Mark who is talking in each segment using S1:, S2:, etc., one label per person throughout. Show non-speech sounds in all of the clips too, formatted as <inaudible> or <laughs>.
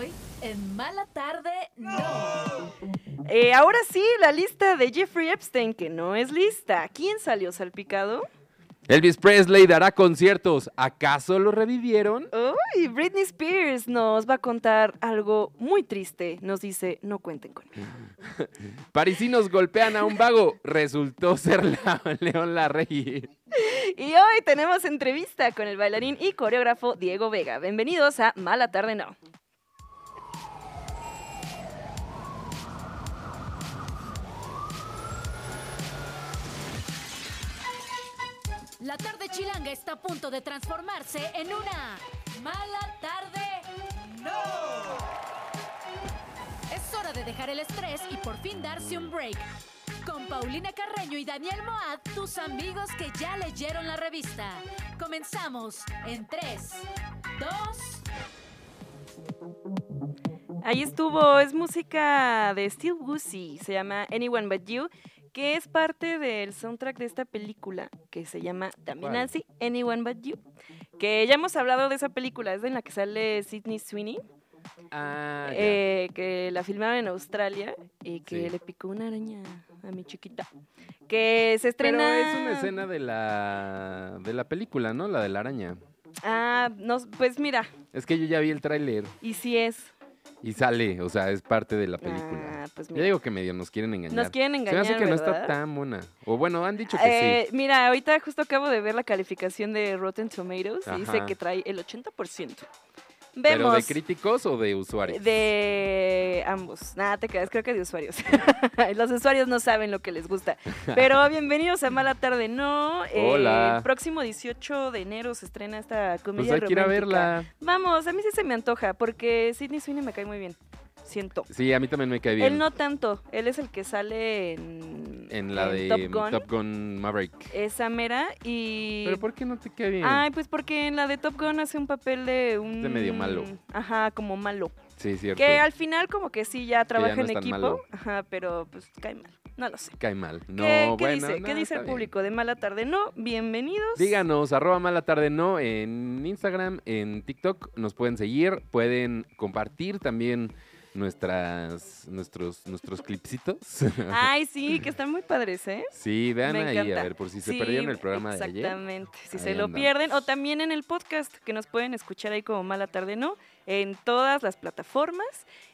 S1: Hoy, en Mala Tarde, no.
S2: Eh, ahora sí, la lista de Jeffrey Epstein, que no es lista. ¿Quién salió salpicado?
S3: Elvis Presley dará conciertos. ¿Acaso lo revivieron?
S2: Uy, Britney Spears nos va a contar algo muy triste. Nos dice, no cuenten conmigo. <laughs>
S3: Parisinos golpean a un vago. Resultó ser la <laughs> León Larrey.
S2: Y hoy tenemos entrevista con el bailarín y coreógrafo Diego Vega. Bienvenidos a Mala Tarde No.
S1: La tarde chilanga está a punto de transformarse en una Mala Tarde, no. Es hora de dejar el estrés y por fin darse un break. Con Paulina Carreño y Daniel Moad, tus amigos que ya leyeron la revista. Comenzamos en 3, 2,
S2: Ahí estuvo, es música de Steve Guzzi, se llama Anyone But You, que es parte del soundtrack de esta película que se llama también así, Anyone But You. Que ya hemos hablado de esa película, es en la que sale Sidney Sweeney,
S3: Ah,
S2: eh, que la filmaron en Australia y que
S3: Sí.
S2: le picó una araña a mi chiquita. Que se
S3: Pero
S2: estrena.
S3: es una escena de la, de la película, ¿no? La de la araña.
S2: Ah, no, pues mira,
S3: Es que yo ya vi el tráiler
S2: y si es.
S3: Y sale, o sea, es parte de la película.
S2: Ah, pues
S3: Ya digo que medio nos quieren engañar.
S2: Nos quieren
S3: Se me
S2: engañar.
S3: hace que no está tan buena. O bueno, han dicho que
S2: Eh, Mira, ahorita justo acabo de ver la calificación de Rotten Tomatoes y dice que trae el 80%.
S3: Sí. ¿Pero
S2: Vemos
S3: de críticos o de usuarios?
S2: de ambos. Nada, te quedas, creo que de usuarios. <laughs> Los usuarios no saben lo que les gusta. Pero <laughs> bienvenidos a Mala Tarde, ¿no? Eh,
S3: Hola.
S2: el próximo 18 de enero se estrena esta
S3: Pues
S2: comedia
S3: hay que ir a
S2: romántica.
S3: verla.
S2: Vamos, a mí sí se me antoja, porque Sidney Sweeney me cae muy bien. Siento.
S3: Sí, a mí también me cae bien.
S2: Él no tanto, él es el que sale en,
S3: en la de
S2: Top Gun.
S3: Maverick.
S2: Esa mera y...
S3: ¿Pero por qué no te cae bien?
S2: Ay, pues porque en la de Top Gun hace un papel de un...
S3: De medio malo.
S2: Ajá, como malo.
S3: sí, cierto.
S2: Que al final como que sí ya trabaja
S3: no
S2: en equipo.
S3: malo.
S2: Ajá, pero pues cae mal. No lo sé.
S3: Cae mal. No,
S2: ¿Qué, qué
S3: bueno,
S2: dice?
S3: no,
S2: ¿Qué dice el
S3: bien.
S2: público de Mala Tarde? No, bienvenidos.
S3: Díganos, arroba mala tarde no, en Instagram, en TikTok, nos pueden seguir, pueden compartir también nuestras, nuestros, nuestros clipsitos.
S2: Ay, <laughs> sí, que están muy padres, ¿eh?
S3: sí, vean
S2: Me
S3: ahí,
S2: encanta.
S3: a ver, por si se
S2: Sí,
S3: perdieron el programa de ayer.
S2: Exactamente. Si se lo pierden, o también en el podcast, que nos pueden escuchar ahí como Mala Tarde No, en todas las plataformas.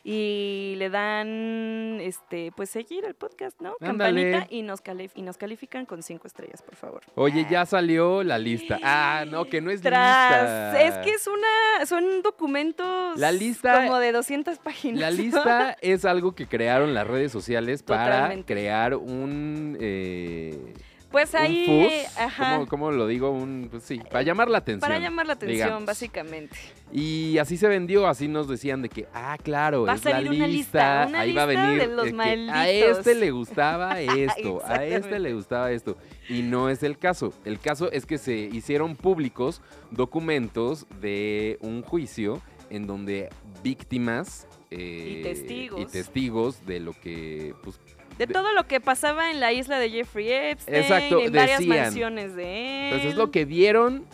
S2: Y le dan, este, pues seguir el podcast, ¿no?
S3: Ándale.
S2: Campanita y nos, y nos califican con cinco estrellas, por favor.
S3: Oye, ya salió la lista. Ah, no, que no es
S2: Tras,
S3: lista.
S2: es que es una, son documentos
S3: La lista-
S2: como de 200 páginas.
S3: La lista <laughs> es algo que crearon las redes sociales para crear un... eh,
S2: Pues
S3: un
S2: ahí,
S3: fuzz,
S2: ajá,
S3: ¿cómo, cómo lo digo? Un, pues sí, para llamar la atención.
S2: para llamar la atención,
S3: digamos.
S2: básicamente.
S3: Y así se vendió, así nos decían de que, ah, claro,
S2: Va a
S3: es la
S2: una lista,
S3: lista,
S2: una
S3: ahí va a venir.
S2: de los
S3: eh, que a este le gustaba <laughs> esto, a este le gustaba esto. Y no es el caso. El caso es que se hicieron públicos documentos de un juicio en donde víctimas eh,
S2: Y testigos.
S3: y testigos de lo que pues,
S2: De
S3: De-
S2: todo lo que pasaba en la isla de Jeffrey Epstein,
S3: Exacto,
S2: en varias
S3: decían.
S2: mansiones de él.
S3: Entonces es lo que vieron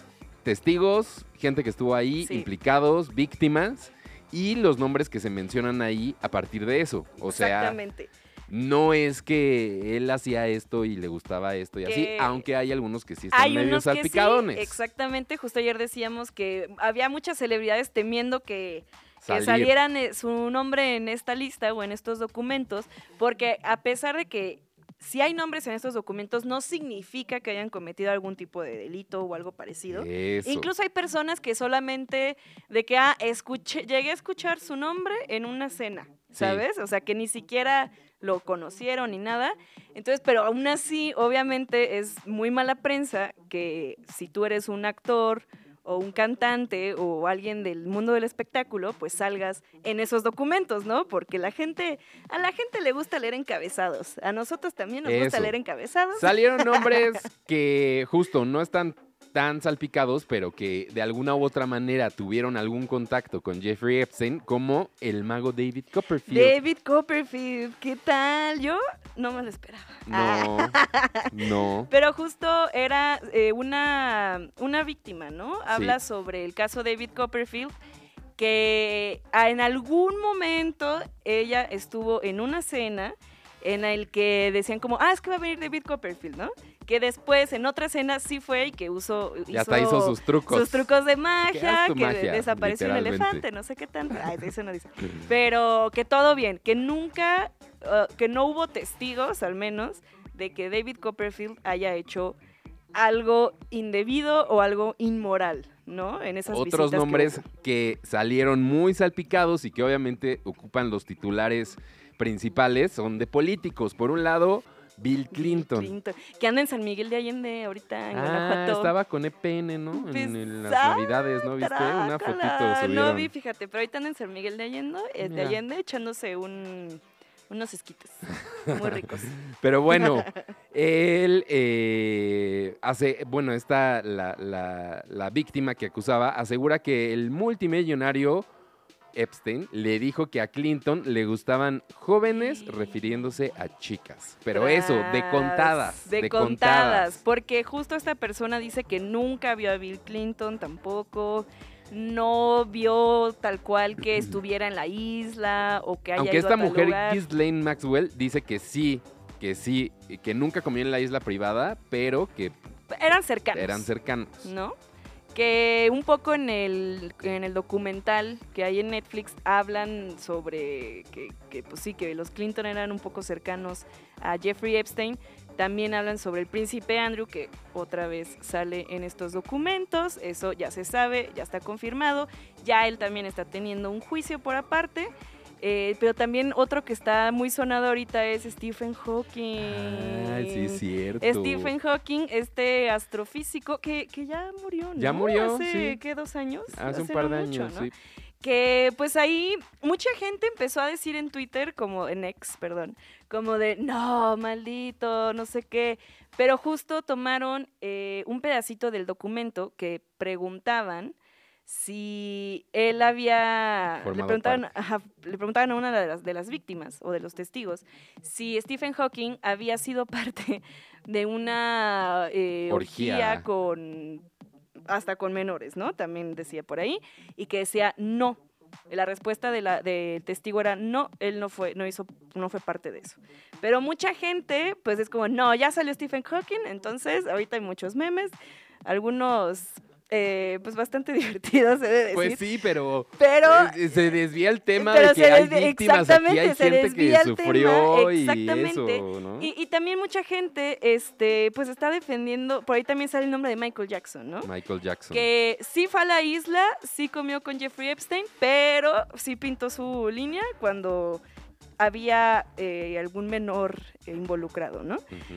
S3: testigos, gente que estuvo ahí,
S2: Sí.
S3: implicados, víctimas y los nombres que se mencionan ahí a partir de eso. O sea,
S2: Exactamente.
S3: no es que él hacía esto y le gustaba esto y así,
S2: Que
S3: aunque hay algunos que sí están
S2: Hay
S3: medio
S2: sí,
S3: salpicadones.
S2: exactamente. Justo ayer decíamos que había muchas celebridades temiendo que, que salieran eh, su nombre en esta lista o en estos documentos, porque a pesar de que si hay nombres en estos documentos, no significa que hayan cometido algún tipo de delito o algo parecido.
S3: Eso.
S2: Incluso hay personas que solamente de que, ah, escuché, llegué a escuchar su nombre en una cena,
S3: Sí.
S2: ¿sabes? O sea, que ni siquiera lo conocieron ni nada. Entonces, pero aún así, obviamente es muy mala prensa que si tú eres un actor o un cantante o alguien del mundo del espectáculo, pues salgas en esos documentos, ¿no? Porque la gente, a la gente le gusta leer encabezados. A nosotros también nos gusta leer encabezados.
S3: Salieron <laughs> nombres que justo no están tan salpicados, pero que de alguna u otra manera tuvieron algún contacto con Jeffrey Epstein, como el mago David Copperfield.
S2: David Copperfield, ¿qué tal? Yo no me lo esperaba.
S3: No, <laughs> no.
S2: Pero justo era eh, una, una víctima, ¿no? Habla sobre el caso David Copperfield que ah, en algún momento ella estuvo en una cena en el que decían como, ah, es que va a venir David Copperfield, ¿no? Que después en otra escena sí fue y que usó,
S3: hasta hizo sus trucos.
S2: sus trucos de magia, que
S3: magia,
S2: desapareció un elefante, no sé qué tanto. Ay, eso no dice. <laughs> Pero que todo bien, que nunca, uh, que no hubo testigos al menos de que David Copperfield haya hecho algo indebido o algo inmoral, ¿no? En esas
S3: Otros nombres que, salieron muy salpicados y que obviamente ocupan los titulares principales son de políticos. Por un lado, <laughs> Bill Clinton.
S2: Clinton, que anda en San Miguel de Allende ahorita en
S3: Ah,
S2: Guanajuato.
S3: estaba con EPN, ¿no?
S2: Pues,
S3: En, en las
S2: ah,
S3: navidades, ¿no viste? Una fotito subieron.
S2: No vi, fíjate, pero ahorita anda en San Miguel de Allende, eh, de. Allende echándose un, unos esquites muy ricos. <laughs>
S3: Pero bueno, <laughs> él eh, hace, bueno, esta, la, la- la víctima que acusaba, asegura que el multimillonario Epstein le dijo que a Clinton le gustaban jóvenes refiriéndose a chicas. Pero eso, de contadas.
S2: De, contadas. Porque justo esta persona dice que nunca vio a Bill Clinton tampoco. No vio tal cual que <clears throat> estuviera en la isla o que haya
S3: Aunque
S2: ido
S3: esta
S2: a tal
S3: mujer,
S2: lugar.
S3: Ghislaine Maxwell, dice que sí, que sí, que nunca comió en la isla privada, pero que
S2: Eran cercanos.
S3: eran cercanos.
S2: ¿no? Que un poco en el, en el documental que hay en Netflix hablan sobre que, que, pues sí, que los Clinton eran un poco cercanos a Jeffrey Epstein. También hablan sobre el príncipe Andrew, que otra vez sale en estos documentos. Eso ya se sabe, ya está confirmado. Ya él también está teniendo un juicio por aparte. Eh, pero también otro que está muy sonado ahorita es Stephen Hawking.
S3: Ay, sí, es cierto.
S2: Stephen Hawking, este astrofísico que, que ya murió, ¿no?
S3: Ya murió,
S2: Hace,
S3: sí.
S2: ¿qué? ¿Dos años?
S3: Hace un par de
S2: mucho,
S3: años,
S2: ¿no?
S3: sí.
S2: Que pues ahí mucha gente empezó a decir en Twitter, como en X, perdón, como de, no, maldito, no sé qué. Pero justo tomaron eh, un pedacito del documento que preguntaban si él había... Le preguntaban, ajá, le preguntaban a una de las, de las víctimas o de los testigos si Stephen Hawking había sido <laughs> parte de una eh,
S3: Orgía.
S2: orgía con hasta con menores, ¿no? También decía por ahí y que decía no. La respuesta de del testigo era no, él no fue, no hizo, no fue parte de eso. Pero mucha gente, pues es como, no, ya salió Stephen Hawking, entonces ahorita hay muchos memes, algunos, eh, pues bastante <laughs> divertidos, se debe decir.
S3: Pues sí, pero,
S2: pero
S3: eh, se desvía el tema
S2: pero
S3: de que
S2: se
S3: hay
S2: desvía-
S3: víctimas, aquí hay
S2: se
S3: gente que
S2: desvía tema,
S3: sufrió y
S2: exactamente.
S3: eso, ¿no?
S2: Y, y también mucha gente, este, pues está defendiendo, por ahí también sale el nombre de Michael Jackson, ¿no?
S3: Michael Jackson.
S2: Que sí fue a la isla, sí comió con Jeffrey Epstein, pero sí pintó su línea cuando había eh, algún menor eh, involucrado, ¿no?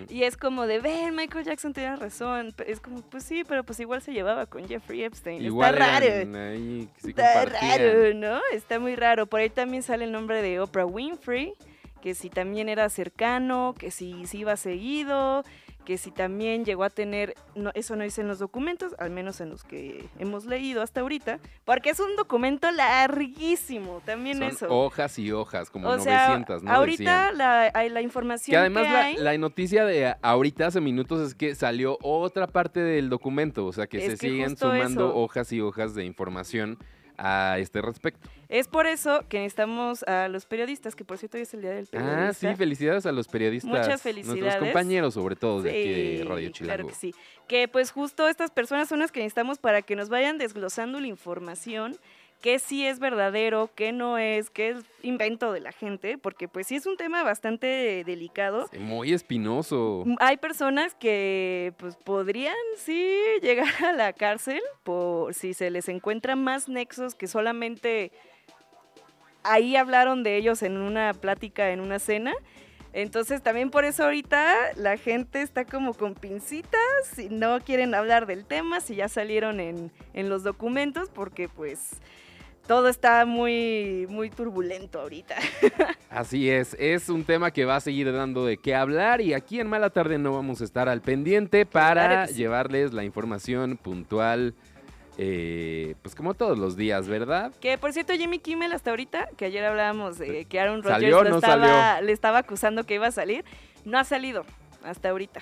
S2: Y es como de, ven, Michael Jackson tiene razón. Es como, pues sí, pero pues igual se llevaba con Jeffrey Epstein.
S3: Igual
S2: Está raro.
S3: ahí, que
S2: Está raro, ¿no? Está muy raro. Por ahí también sale el nombre de Oprah Winfrey, que si también era cercano, que si, si iba seguido, que si también llegó a tener, no, eso no dice en los documentos, al menos en los que hemos leído hasta ahorita, porque es un documento larguísimo, también
S3: Son
S2: eso.
S3: hojas y hojas, como
S2: o sea,
S3: 900, ¿no?
S2: ahorita la, hay la información
S3: Que además
S2: que
S3: la,
S2: hay,
S3: la noticia de ahorita hace minutos es que salió otra parte del documento, o sea que se
S2: que
S3: siguen sumando
S2: eso.
S3: hojas y hojas de información a este respecto.
S2: es por eso que necesitamos a los periodistas, que por cierto hoy es el día del periodista.
S3: Ah, sí, felicidades a los periodistas.
S2: Muchas
S3: Nuestros
S2: felicidades.
S3: compañeros, sobre todo, de aquí de Radio Chilango.
S2: Claro que sí. Que pues justo estas personas son las que necesitamos para que nos vayan desglosando la información, qué sí es verdadero, qué no es, qué es invento de la gente, porque pues sí es un tema bastante delicado.
S3: Sí, Muy espinoso.
S2: M- Hay personas que pues podrían sí llegar a la cárcel por si se les encuentran más nexos que solamente ahí hablaron de ellos en una plática, en una cena. Entonces también por eso ahorita la gente está como con pincitas y no quieren hablar del tema, si ya salieron en, en los documentos, porque pues todo está muy, muy turbulento ahorita. <laughs>
S3: Así es, es un tema que va a seguir dando de qué hablar y aquí en Mala Tarde no vamos a estar al pendiente para
S2: Claro que sí.
S3: llevarles la información puntual, eh, pues como todos los días, ¿verdad?
S2: Que por cierto, Jimmy Kimmel hasta ahorita, que ayer hablábamos de que Aaron Rodgers
S3: ¿Salió o
S2: lo
S3: no
S2: estaba- le estaba acusando que iba a salir, no ha salido hasta ahorita.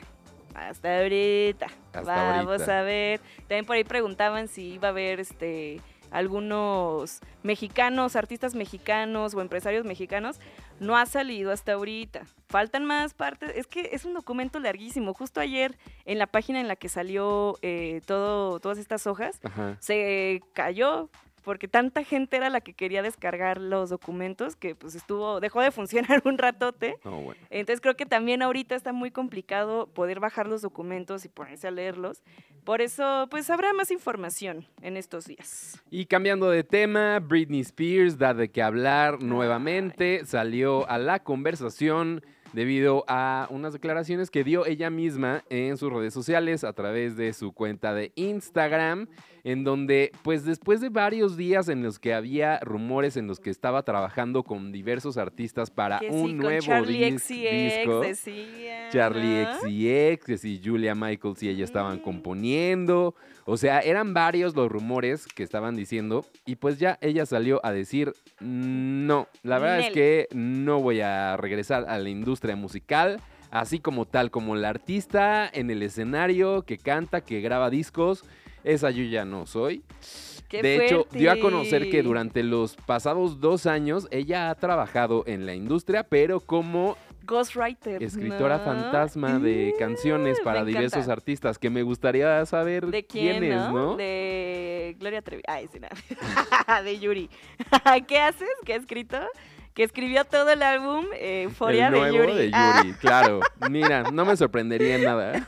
S2: Hasta ahorita.
S3: Hasta
S2: Vamos
S3: ahorita.
S2: a ver. También por ahí preguntaban si iba a haber este algunos mexicanos, artistas mexicanos o empresarios mexicanos, no ha salido hasta ahorita. Faltan más partes. Es que es un documento larguísimo. Justo ayer, en la página en la que salió eh, todo, todas estas hojas,
S3: Ajá.
S2: se cayó porque tanta gente era la que quería descargar los documentos que pues estuvo, dejó de funcionar un ratote.
S3: No, bueno.
S2: Entonces creo que también ahorita está muy complicado poder bajar los documentos y ponerse a leerlos. Por eso, pues habrá más información en estos días.
S3: Y cambiando de tema, Britney Spears da de qué hablar nuevamente, salió a la conversación debido a unas declaraciones que dio ella misma en sus redes sociales a través de su cuenta de Instagram, en donde pues después de varios días en los que había rumores en los que estaba trabajando con diversos artistas para
S2: Que
S3: un
S2: sí,
S3: nuevo
S2: Charlie
S3: dis-
S2: XCX
S3: disco, Charlie
S2: ¿no?
S3: XCX, que si Julia Michaels y ella estaban
S2: Mm.
S3: componiendo. O sea, eran varios los rumores que estaban diciendo. Y pues ya ella salió a decir, no, la verdad es que no voy a regresar a la industria musical. Así como tal, como la artista en el escenario que canta, que graba discos. Esa yo ya no soy.
S2: Qué
S3: de hecho, dio a conocer que durante los pasados dos años ella ha trabajado en la industria, pero como
S2: Ghostwriter.
S3: escritora
S2: ¿no?
S3: fantasma de canciones para diversos artistas, que me gustaría saber
S2: ¿De quién,
S3: quiénes,
S2: no?
S3: ¿no?
S2: De Gloria Trevi. Ay, sí, nada. <laughs> de Yuri. <laughs> ¿Qué haces? ¿Qué ha escrito? Que escribió todo el álbum eh, Euphoria
S3: El
S2: de
S3: nuevo
S2: Yuri.
S3: de
S2: Ah,
S3: Yuri, <laughs> claro. Mira, no me sorprendería en nada.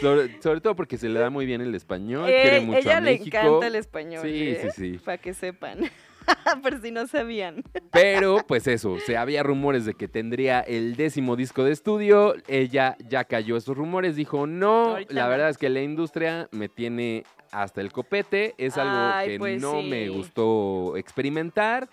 S3: Sobre, sobre todo porque se le da muy bien el español,
S2: eh,
S3: quiere mucho
S2: ella
S3: a
S2: le
S3: México.
S2: encanta el español.
S3: Sí, sí, sí.
S2: Para que sepan. <laughs> Por si no sabían.
S3: Pero, pues eso, se había rumores de que tendría el décimo disco de estudio. Ella ya cayó esos rumores, dijo no.
S2: Ahorita
S3: la
S2: no.
S3: verdad es que la industria me tiene hasta el copete. Es algo
S2: Ay,
S3: que
S2: pues
S3: no me gustó experimentar.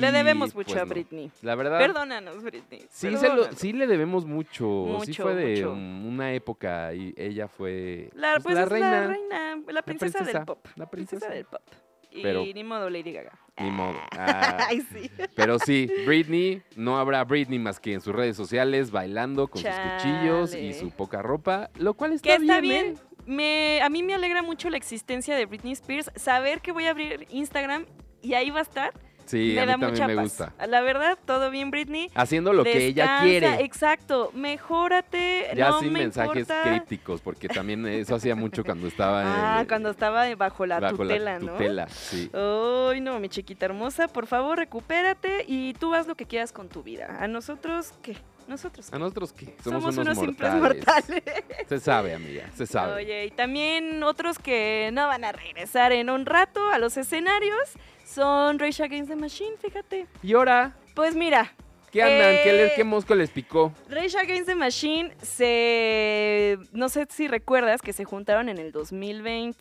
S2: Le debemos mucho
S3: pues,
S2: a
S3: no.
S2: Britney.
S3: La verdad.
S2: Perdónanos, Britney.
S3: Sí, se lo-
S2: perdónanos.
S3: sí le debemos mucho. sí fue de
S2: mucho.
S3: una época y ella fue
S2: La, pues,
S3: la
S2: es
S3: reina.
S2: la reina, la princesa,
S3: princesa,
S2: del pop.
S3: la princesa.
S2: del pop. Y
S3: Pero-
S2: ni modo Lady Gaga.
S3: Ni modo. Ah, <laughs>
S2: Ay, sí.
S3: pero sí, Britney, no habrá Britney más que en sus redes sociales bailando con sus cuchillos y su poca ropa, lo cual está bien.
S2: está
S3: ¿eh?
S2: bien. Me, a mí me alegra mucho la existencia de Britney Spears. Saber que voy a abrir Instagram y ahí va a estar,
S3: Sí,
S2: me
S3: a
S2: da
S3: mí
S2: mucha
S3: también me
S2: paz.
S3: gusta.
S2: La verdad, todo bien, Britney.
S3: Haciendo lo que ella quiere.
S2: Exacto, mejórate.
S3: Ya
S2: no
S3: sin
S2: me
S3: mensajes
S2: importa.
S3: crípticos, porque también eso hacía mucho cuando estaba <laughs>
S2: Ah,
S3: eh,
S2: cuando estaba bajo la
S3: bajo
S2: tutela,
S3: la
S2: ¿no?
S3: tutela. Sí.
S2: Ay, no, mi chiquita hermosa, por favor, recupérate y tú haz lo que quieras con tu vida. A nosotros, ¿qué? Nosotros.
S3: ¿A nosotros qué?
S2: Somos,
S3: unos,
S2: unos simples
S3: mortales.
S2: mortales.
S3: Se sabe, amiga, se sabe.
S2: Oye, y también otros que no van a regresar en un rato a los escenarios son Rage Against the Machine, fíjate.
S3: Y ahora,
S2: Pues mira,
S3: ¿qué andan? ¿Qué, les,
S2: Eh,
S3: ¿Qué mosco les picó?
S2: Rage Against the Machine se... No sé si recuerdas que se juntaron en el 2020,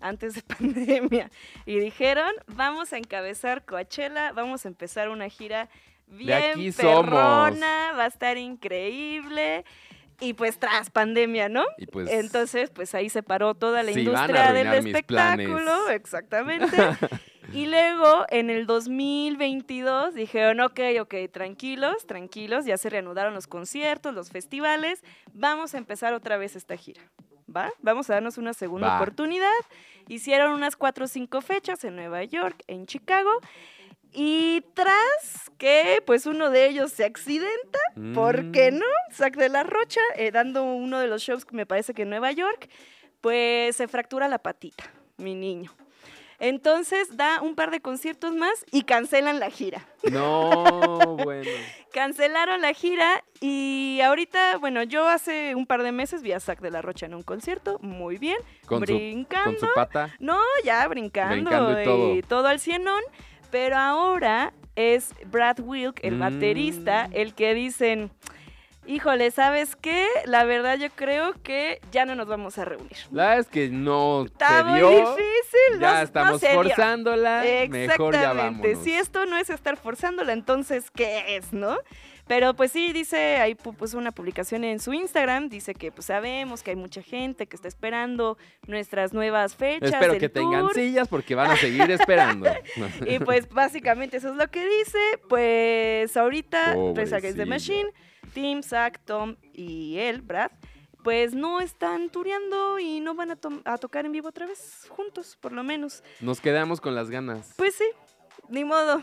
S2: antes de <laughs> pandemia, y dijeron, vamos a encabezar Coachella, vamos a empezar una gira bien
S3: aquí somos.
S2: perrona, va a estar increíble. Y pues tras pandemia, ¿no?
S3: Y pues,
S2: Entonces, pues ahí se paró toda la
S3: Sí,
S2: industria del espectáculo, exactamente. <laughs> y luego, en el 2022, dijeron, ok, ok, tranquilos, tranquilos, ya se reanudaron los conciertos, los festivales, vamos a empezar otra vez esta gira. ¿Va? Vamos a darnos una segunda
S3: Va.
S2: oportunidad. Hicieron unas cuatro o cinco fechas en Nueva York, en Chicago. Y tras que, pues uno de ellos se accidenta, ¿Por
S3: mm,
S2: qué no? Zack de la Rocha, eh, dando uno de los shows me parece que en Nueva York, pues se fractura la patita, mi niño. Entonces da un par de conciertos más y cancelan la gira.
S3: No, <laughs> bueno.
S2: Cancelaron la gira y ahorita, bueno, yo hace un par de meses vi a Zack de la Rocha en un concierto, muy bien,
S3: Con su,
S2: brincando.
S3: con su pata.
S2: No, ya brincando,
S3: Brincando y todo.
S2: al cienón, pero ahora es Brad Wilk, el
S3: Mm.
S2: baterista, el que dicen, híjole, ¿sabes qué? La verdad yo creo que ya no nos vamos a reunir.
S3: La verdad es que no
S2: Está
S3: se
S2: muy
S3: dio.
S2: difícil,
S3: Ya
S2: no
S3: estamos forzándola. Mejor ya
S2: Exactamente.
S3: vámonos.
S2: Si esto no es estar forzándola, entonces, ¿qué es, no? Pero pues sí, dice, ahí pu- puso una publicación en su Instagram, dice que pues sabemos que hay mucha gente que está esperando nuestras nuevas fechas.
S3: Espero
S2: del
S3: que tengan sillas porque van a seguir esperando. <laughs>
S2: Y pues básicamente eso es lo que dice. Pues ahorita, Against the
S3: Pobrecilla.
S2: Machine, Tim, Zack, Tom y él, Brad, pues no están tureando y no van a, to- a tocar en vivo otra vez juntos, por lo menos.
S3: Nos quedamos con las ganas
S2: Pues sí, ni modo.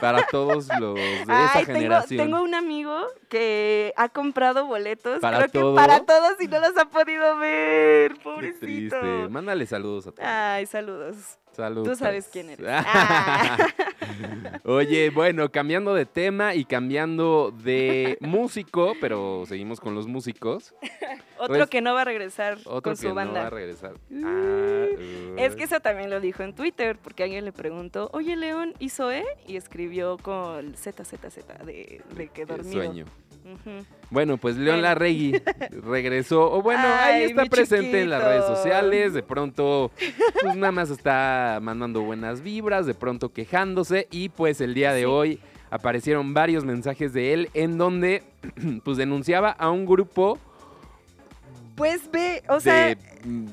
S3: para todos los de <laughs> esa
S2: Ay, tengo,
S3: generación.
S2: tengo un amigo que ha comprado boletos,
S3: ¿Para
S2: creo
S3: todo?
S2: que para todos y no los ha podido ver,
S3: Qué
S2: pobrecito.
S3: triste. Mándale saludos a todos.
S2: Ay, saludos.
S3: Saludos.
S2: Tú sabes quién eres. Ah. <laughs>
S3: Oye, bueno, cambiando de tema y cambiando de músico, pero seguimos con los músicos.
S2: Otro
S3: Pues,
S2: que no va a regresar
S3: Otro
S2: con
S3: que
S2: su
S3: no
S2: banda.
S3: va a regresar. Ah,
S2: Es que eso también lo dijo en Twitter, porque alguien le preguntó, oye León, ¿hizo E? Y escribió con ZZZ de, de que dormido.
S3: sueño. Bueno, pues León. Larregui <laughs> regresó. O bueno, ahí está presente en las redes sociales. De pronto, pues nada más está mandando buenas vibras, de pronto quejándose. Y pues el día de
S2: Sí.
S3: hoy aparecieron varios mensajes de él en donde <clears throat> pues denunciaba a un grupo
S2: Pues ve, o sea,
S3: de mm,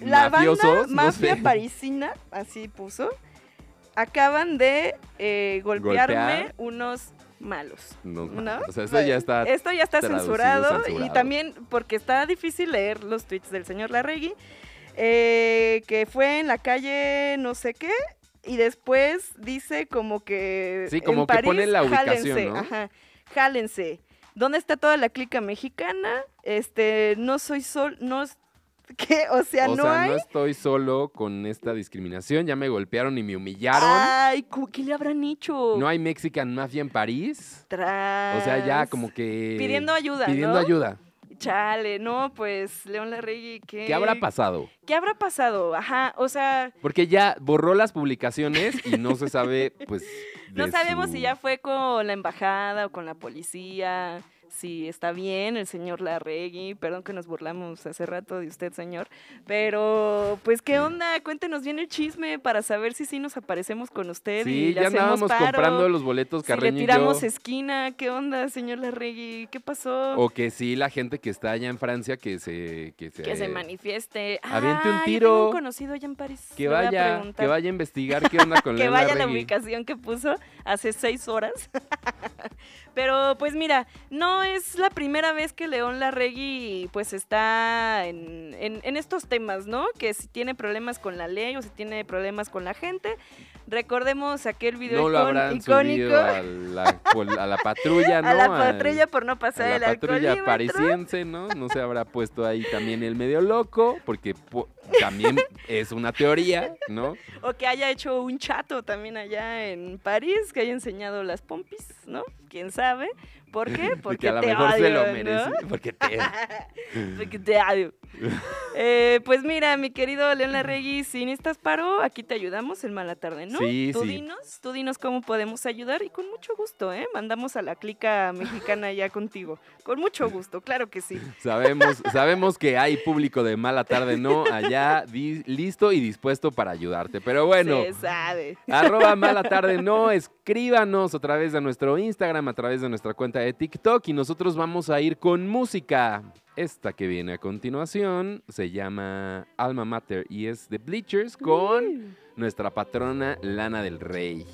S2: la
S3: mafiosos.
S2: banda
S3: no
S2: Mafia
S3: sé.
S2: Parisina, así puso, acaban de eh, golpearme
S3: Golpear.
S2: unos malos.
S3: No,
S2: ¿No?
S3: O sea, eso ya está.
S2: Esto ya está censurado, y también porque está difícil leer los tweets del señor Larregui, eh, que fue en la calle no sé qué, y después dice como que
S3: Sí, como
S2: en
S3: que
S2: París,
S3: pone la ubicación,
S2: jálense,
S3: ¿no?
S2: ajá, jálense. ¿Dónde está toda la clica mexicana? Este, no soy sol, no, ¿qué? O sea,
S3: o
S2: no
S3: sea,
S2: hay...
S3: no estoy solo con esta discriminación. Ya me golpearon y me humillaron.
S2: Ay, ¿qué le habrán hecho?
S3: No hay Mexican Mafia en París.
S2: Tras.
S3: O sea, ya como que...
S2: Pidiendo ayuda,
S3: Pidiendo
S2: ¿no?
S3: ayuda.
S2: Chale, no, pues, León Larregui, ¿qué?
S3: ¿Qué habrá pasado?
S2: ¿Qué habrá pasado? Ajá, o sea,
S3: Porque ya borró las publicaciones y no se sabe, pues... <laughs>
S2: no sabemos
S3: su-
S2: si ya fue con la embajada o con la policía, si está bien el señor Larregui, perdón que nos burlamos hace rato de usted, señor, pero pues qué onda, cuéntenos bien el chisme para saber si sí nos aparecemos con usted y
S3: Sí,
S2: le
S3: ya andábamos
S2: paro,
S3: comprando los boletos
S2: si le
S3: Carreño y
S2: tiramos
S3: yo.
S2: esquina, ¿qué onda, señor Larregui? ¿Qué pasó?
S3: O que sí, la gente que está allá en Francia que se... Que se,
S2: que se manifieste.
S3: aviente un
S2: yo
S3: tiro.
S2: tengo un conocido allá en París.
S3: que vaya, que vaya a investigar qué onda con <laughs>
S2: que vaya a la
S3: Larregui.
S2: ubicación que puso hace seis horas. <laughs> Pero pues mira, no es la primera vez que León Larregui pues está en, en- en estos temas, ¿no? Que si tiene problemas con la ley o si tiene problemas con la gente. Recordemos aquel video
S3: No lo
S2: icon- icónico
S3: a la, a la patrulla, <laughs> ¿no?
S2: a la patrulla por no pasar
S3: a
S2: el
S3: la patrulla
S2: alcoholímetro.
S3: parisiense, ¿no? No se habrá puesto ahí también el medio loco, porque po- también es una teoría, ¿no?
S2: O que haya hecho un chato también allá en París, que haya enseñado las pompis, ¿no? ¿Quién sabe? ¿Por qué? <laughs> Porque
S3: que a lo
S2: te
S3: mejor
S2: odio,
S3: se lo
S2: ¿no?
S3: merece, porque te... <laughs>
S2: Porque te odio. <laughs> Eh, pues mira, mi querido León Larregui, si necesitas paro, aquí te ayudamos en Mala Tarde, ¿no?
S3: Sí,
S2: tú
S3: sí.
S2: dinos, tú dinos cómo podemos ayudar y con mucho gusto, ¿eh? Mandamos a la clica mexicana ya contigo. Con mucho gusto, claro que sí.
S3: Sabemos, sabemos que hay público de mala tarde, ¿no? Allá listo y dispuesto para ayudarte. Pero bueno,
S2: Se sabe.
S3: arroba mala tarde, no, escríbanos a través de nuestro Instagram, a través de nuestra cuenta de TikTok y nosotros vamos a ir con música. Esta que viene a continuación se llama Alma Mater y es de Bleachers con nuestra patrona Lana del Rey.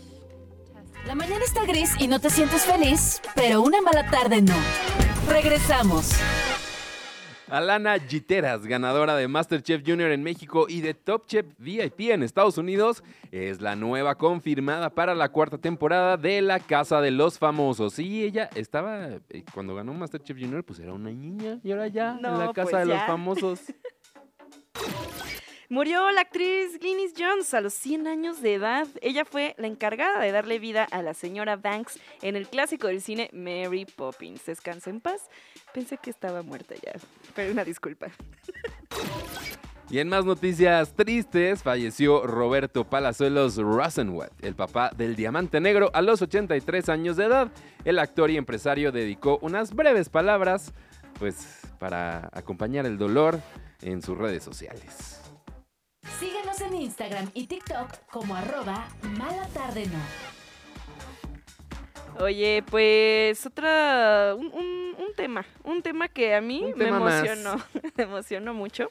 S1: La mañana está gris y no te sientes feliz, pero una mala tarde no. Regresamos.
S3: Alana Giteras, ganadora de MasterChef Junior en México y de Top Chef VIP en Estados Unidos, es la nueva confirmada para la cuarta temporada de La Casa de los Famosos. Y ella estaba, eh, cuando ganó MasterChef Junior, pues era una niña y ahora ya en la Casa
S2: pues
S3: de los. Famosos. <laughs>
S2: Murió la actriz Glynis Jones a los 100 años de edad. Ella fue la encargada de darle vida a la señora Banks en el clásico del cine Mary Poppins. Descansa en paz. Pensé que estaba muerta ya, pero una disculpa.
S3: Y en más noticias tristes, falleció Roberto Palazuelos Rosenwald, el papá del Diamante Negro, a los 83 años de edad. El actor y empresario dedicó unas breves palabras, pues, para acompañar el dolor en sus redes sociales.
S1: Síguenos en Instagram y TikTok como arroba mala tarde no.
S2: Oye, pues otra, un, un- un tema, un tema que a mí
S3: Un
S2: me emocionó, <laughs> me emocionó mucho,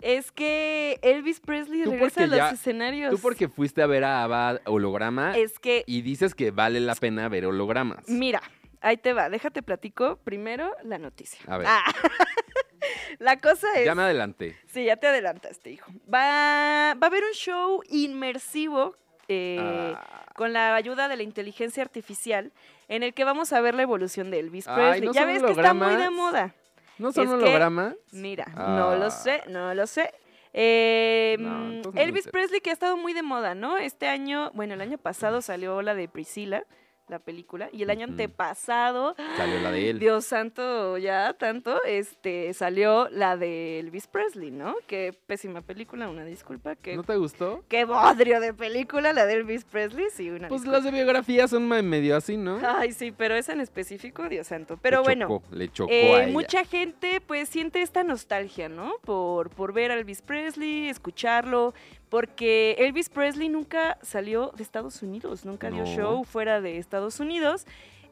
S2: es que Elvis Presley regresa a los
S3: ya-
S2: escenarios.
S3: Tú porque fuiste a ver a Abba holograma
S2: Es que,
S3: y dices que vale la pena ver hologramas.
S2: mira, ahí te va, déjate platico primero la noticia.
S3: A ver.
S2: Ah. <laughs> <laughs> La cosa es...
S3: Ya me adelanté.
S2: Sí, ya te adelantaste, hijo. Va, va a haber un show inmersivo eh,
S3: Ah.
S2: con la ayuda de la inteligencia artificial en el que vamos a ver la evolución de Elvis
S3: Ay,
S2: Presley.
S3: ¿no
S2: ya ves que está muy de moda.
S3: ¿No son
S2: es que-
S3: hologramas?
S2: Mira,
S3: Ah.
S2: no lo sé, no lo sé. Eh,
S3: No, me
S2: Elvis. Presley que ha estado muy de moda, ¿no? Este año, bueno, el año pasado salió la de Priscilla, la película, y el año
S3: Ujú.
S2: antepasado,
S3: Salió la de él.
S2: Dios santo, ya tanto, este, salió la de Elvis Presley, ¿no? Qué pésima película, una disculpa, qué,
S3: ¿No te gustó?
S2: qué bodrio de película la de Elvis Presley, sí, una
S3: Pues
S2: disculpa.
S3: las de biografía son medio así, ¿no?
S2: Ay, sí, pero esa en específico, Dios santo. Pero
S3: Le
S2: bueno,
S3: chocó, le chocó
S2: eh,
S3: a ella.
S2: mucha gente pues siente esta nostalgia, ¿no? Por, por ver a Elvis Presley, escucharlo, porque Elvis Presley nunca salió de Estados Unidos, nunca dio show fuera de Estados Unidos.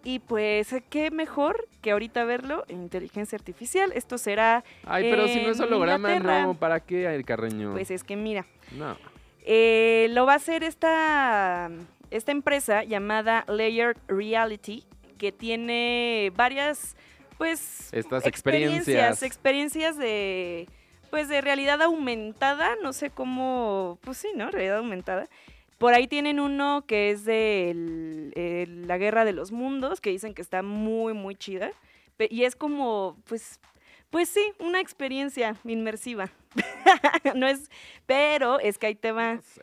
S2: Y pues, qué mejor que ahorita verlo en inteligencia artificial. Esto será,
S3: Ay, pero si no es holograma, no. ¿Para qué, el Carreño?
S2: pues es que mira,
S3: No.
S2: eh, lo va a hacer esta, esta empresa llamada Layered Reality, que tiene varias, pues,
S3: Estas experiencias.
S2: experiencias de, pues, de realidad aumentada, no sé cómo, pues sí, ¿no? Realidad aumentada. Por ahí tienen uno que es de el- el- la Guerra de los Mundos, que dicen que está muy, muy chida. Y es como, pues, pues sí, una experiencia inmersiva. <laughs> no es, pero es que ahí te va.
S3: No sé,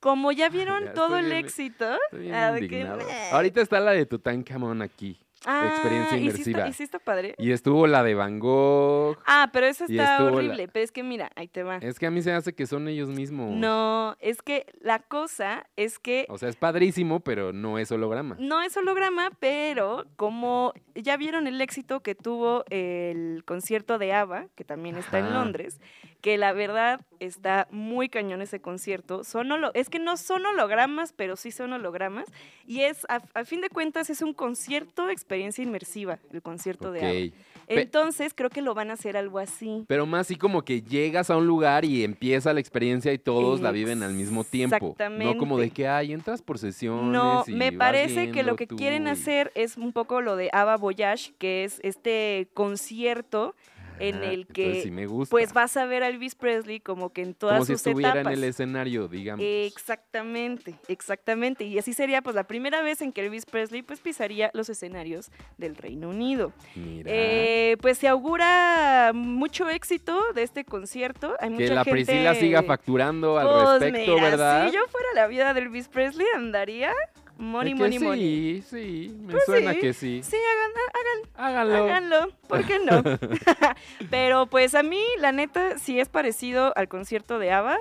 S2: Como ya <laughs> vieron
S3: Ya
S2: todo el
S3: bien-
S2: éxito.
S3: bien
S2: ah, que-.
S3: Ahorita está la de Tutankamón aquí.
S2: Ah,
S3: experiencia
S2: ¿y sí está-
S3: inmersiva.
S2: ¿Y sí está padre?
S3: Y estuvo la de Van Gogh.
S2: Ah, pero esa
S3: y
S2: está
S3: la-
S2: horrible. Pero es que mira, ahí te va.
S3: Es que a mí se hace que son ellos mismos.
S2: No, es que la cosa es que
S3: O sea, es padrísimo, pero no es holograma.
S2: no es holograma, pero como ya vieron el éxito que tuvo el concierto de ABBA, que también está en. Londres, que la verdad está muy cañón ese concierto. Son es que no son hologramas, pero sí son hologramas. Y es, a, a fin de cuentas, es un concierto, experiencia inmersiva, el concierto de ABBA. Entonces, creo que lo van a hacer algo así.
S3: Pero más así como que llegas a un lugar y empieza la experiencia y todos la viven al mismo tiempo. No como de
S2: Exactamente.
S3: que, ay, entras por sesiones.
S2: No,
S3: y
S2: me parece que lo que quieren
S3: y-
S2: hacer es un poco lo de Ava Voyage, que es este concierto en el que
S3: sí me gusta.
S2: pues vas a ver a Elvis Presley como que en todas
S3: como si
S2: sus
S3: estuviera
S2: etapas.
S3: en el escenario, digamos.
S2: Exactamente, exactamente. Y así sería pues la primera vez en que Elvis Presley pues pisaría los escenarios del Reino Unido.
S3: Mira.
S2: Eh, pues se augura mucho éxito de este concierto. Hay
S3: que
S2: mucha
S3: la
S2: gente...
S3: Priscila siga facturando al
S2: Pues
S3: respecto,
S2: mira,
S3: ¿verdad?
S2: Si yo fuera la vida de Elvis Presley andaría money, money,
S3: sí,
S2: money.
S3: sí, me
S2: Pues
S3: suena
S2: sí,
S3: que sí.
S2: Sí, hagan,
S3: Háganlo.
S2: háganlo, ¿por qué no? <laughs> <laughs> Pero pues a mí, la neta, si es parecido al concierto de ABBA,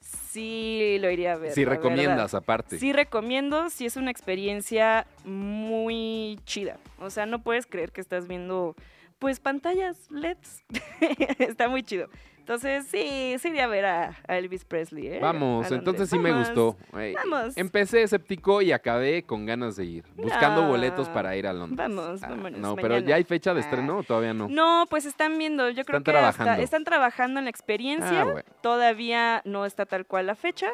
S2: sí lo iría a ver.
S3: Si
S2: la
S3: recomiendas
S2: verdad.
S3: aparte.
S2: Sí recomiendo, sí es una experiencia muy chida. O sea, no puedes creer que estás viendo, pues, pantallas LEDs. <laughs> Está muy chido. Entonces, sí, sí iría a ver a, a Elvis Presley, ¿eh?
S3: Vamos, entonces sí me gustó. Ey,
S2: Vamos.
S3: Empecé escéptico y acabé con ganas de ir, buscando
S2: Ah,
S3: boletos para ir a Londres.
S2: vamos,
S3: Ah,
S2: vámonos
S3: No, pero
S2: mañana.
S3: ya hay fecha de
S2: Ah.
S3: estreno o todavía no.
S2: No, pues están viendo, yo creo
S3: Están
S2: que
S3: trabajando.
S2: hasta están trabajando en la experiencia.
S3: Ah, bueno.
S2: Todavía no está tal cual la fecha,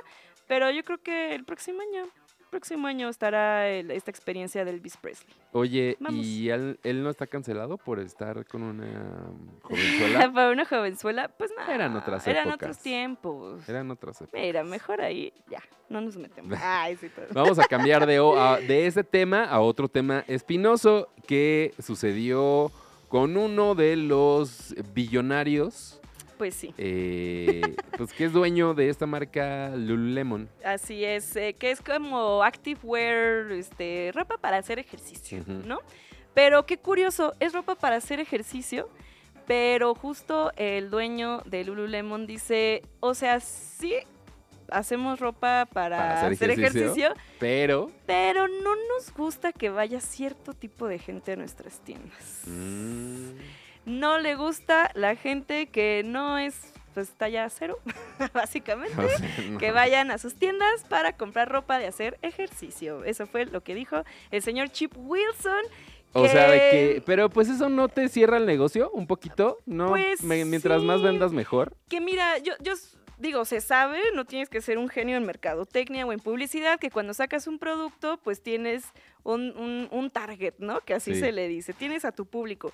S2: pero yo creo que el próximo año, próximo año estará el- esta experiencia del Elvis Presley.
S3: Oye,
S2: Vamos.
S3: ¿y él, él no está cancelado por estar con una <laughs> jovenzuela?
S2: Para una jovenzuela, pues nada.
S3: Eran otras
S2: Eran
S3: épocas.
S2: otros tiempos.
S3: Eran otras épocas.
S2: Mira, mejor ahí, ya, no nos metemos. <laughs> Ay, sí, todo.
S3: Vamos a cambiar de, a- de ese <laughs> tema a otro tema espinoso que sucedió con uno de los billonarios,
S2: Pues sí,
S3: eh, <laughs> pues que es dueño de esta marca Lululemon.
S2: así es, eh, que es como active wear, este, ropa para hacer ejercicio. ¿no? Pero qué curioso, es ropa para hacer ejercicio, pero justo el dueño de Lululemon dice, o sea, sí hacemos ropa para,
S3: Para hacer
S2: hacer,
S3: ejercicio.
S2: ejercicio,
S3: Pero
S2: pero no nos gusta que vaya cierto tipo de gente a nuestras tiendas.
S3: mm,
S2: No le gusta la gente que no es pues talla cero, <laughs> básicamente.
S3: o sea, no.
S2: Que vayan a sus tiendas para comprar ropa de hacer ejercicio. Eso fue lo que dijo el señor Chip Wilson.
S3: O sea, de
S2: que-
S3: pero pues eso no te cierra el negocio un poquito, ¿no?
S2: Pues,
S3: Me- mientras más vendas mejor.
S2: Que mira, yo, digo, se sabe, no tienes que ser un genio en mercadotecnia o en publicidad, que cuando sacas un producto, pues tienes un, un- un target, ¿no? Que así
S3: Sí.
S2: se le dice, tienes a tu público.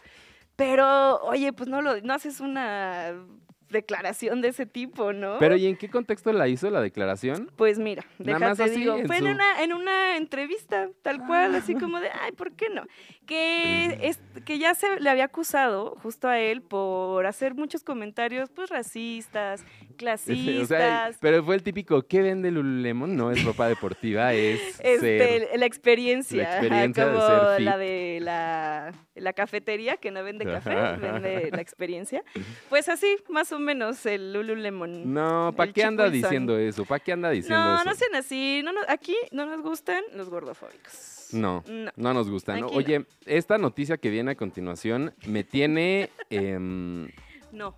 S2: Pero, oye, pues no, lo, no haces una declaración de ese tipo, ¿no?
S3: Pero ¿y en qué contexto la hizo la declaración?
S2: Pues mira, déjate
S3: así,
S2: digo,
S3: en
S2: fue en una, en una entrevista, tal cual, así como de, ay, ¿por qué no? Que, es, que ya se le había acusado justo a él por hacer muchos comentarios, pues, racistas, clasistas. <laughs>
S3: O sea, pero fue el típico, ¿qué vende Lululemon? No es ropa deportiva, <laughs> es ser...
S2: Este, la experiencia,
S3: la
S2: ajá,
S3: de
S2: como
S3: ser fit.
S2: la de la, la cafetería que no vende café, vende la experiencia. <laughs> Pues así, más o menos, el Lululemon.
S3: No, ¿para qué anda
S2: Wilson.
S3: diciendo eso? ¿Para qué anda diciendo
S2: No,
S3: eso?
S2: no sean así. No, nos- aquí no nos gustan los gordofóbicos.
S3: No,
S2: No.
S3: no nos gusta. ¿no?
S2: Aquí no.
S3: Oye, esta noticia que viene a continuación me tiene, em,
S2: No.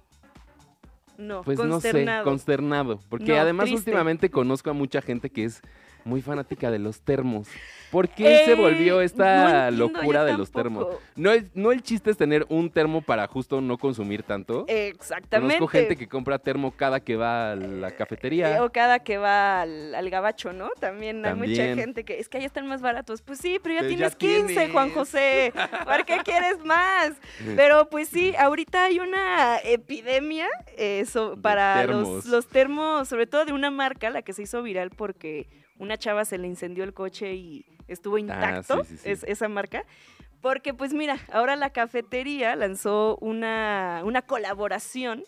S2: No,
S3: pues no sé,
S2: consternado.
S3: consternado. Porque
S2: No,
S3: además
S2: triste.
S3: últimamente conozco a mucha gente que es muy fanática de los termos. ¿Por qué se
S2: Eh,
S3: volvió
S2: no
S3: esta
S2: entiendo,
S3: locura de los termos? No, el- no el chiste es tener un termo para justo no consumir tanto.
S2: Exactamente.
S3: Conozco gente que compra termo cada que va a la cafetería.
S2: Eh, O cada que va al, al gabacho, ¿no? También, hay mucha gente que es que ahí están más baratos. Pues sí, pero ya
S3: Pero ya
S2: tienes 15, Juan. José. ¿Por qué quieres más? <laughs> Pero pues sí, ahorita hay una epidemia eh, so- para
S3: termos.
S2: los, los termos, sobre todo de una marca, la que se hizo viral porque una chava se le incendió el coche y estuvo intacto,
S3: Ah, sí, sí, sí.
S2: es- esa marca. Porque pues mira, ahora la cafetería lanzó una, una colaboración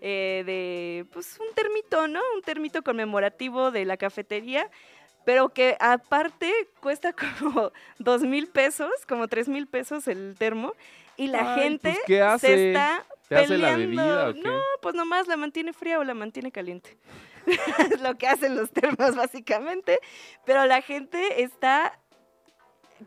S2: eh, de pues un termito, ¿no? Un termito conmemorativo de la cafetería, pero que aparte cuesta <laughs> como dos mil pesos, como tres mil pesos el termo, y la
S3: Ay,
S2: gente
S3: pues, ¿qué hace?
S2: se está
S3: ¿Te hace la
S2: peleando.
S3: bebida o qué?
S2: No, pues nomás la mantiene fría o la mantiene caliente. Es <laughs> lo que hacen los termos básicamente, pero la gente está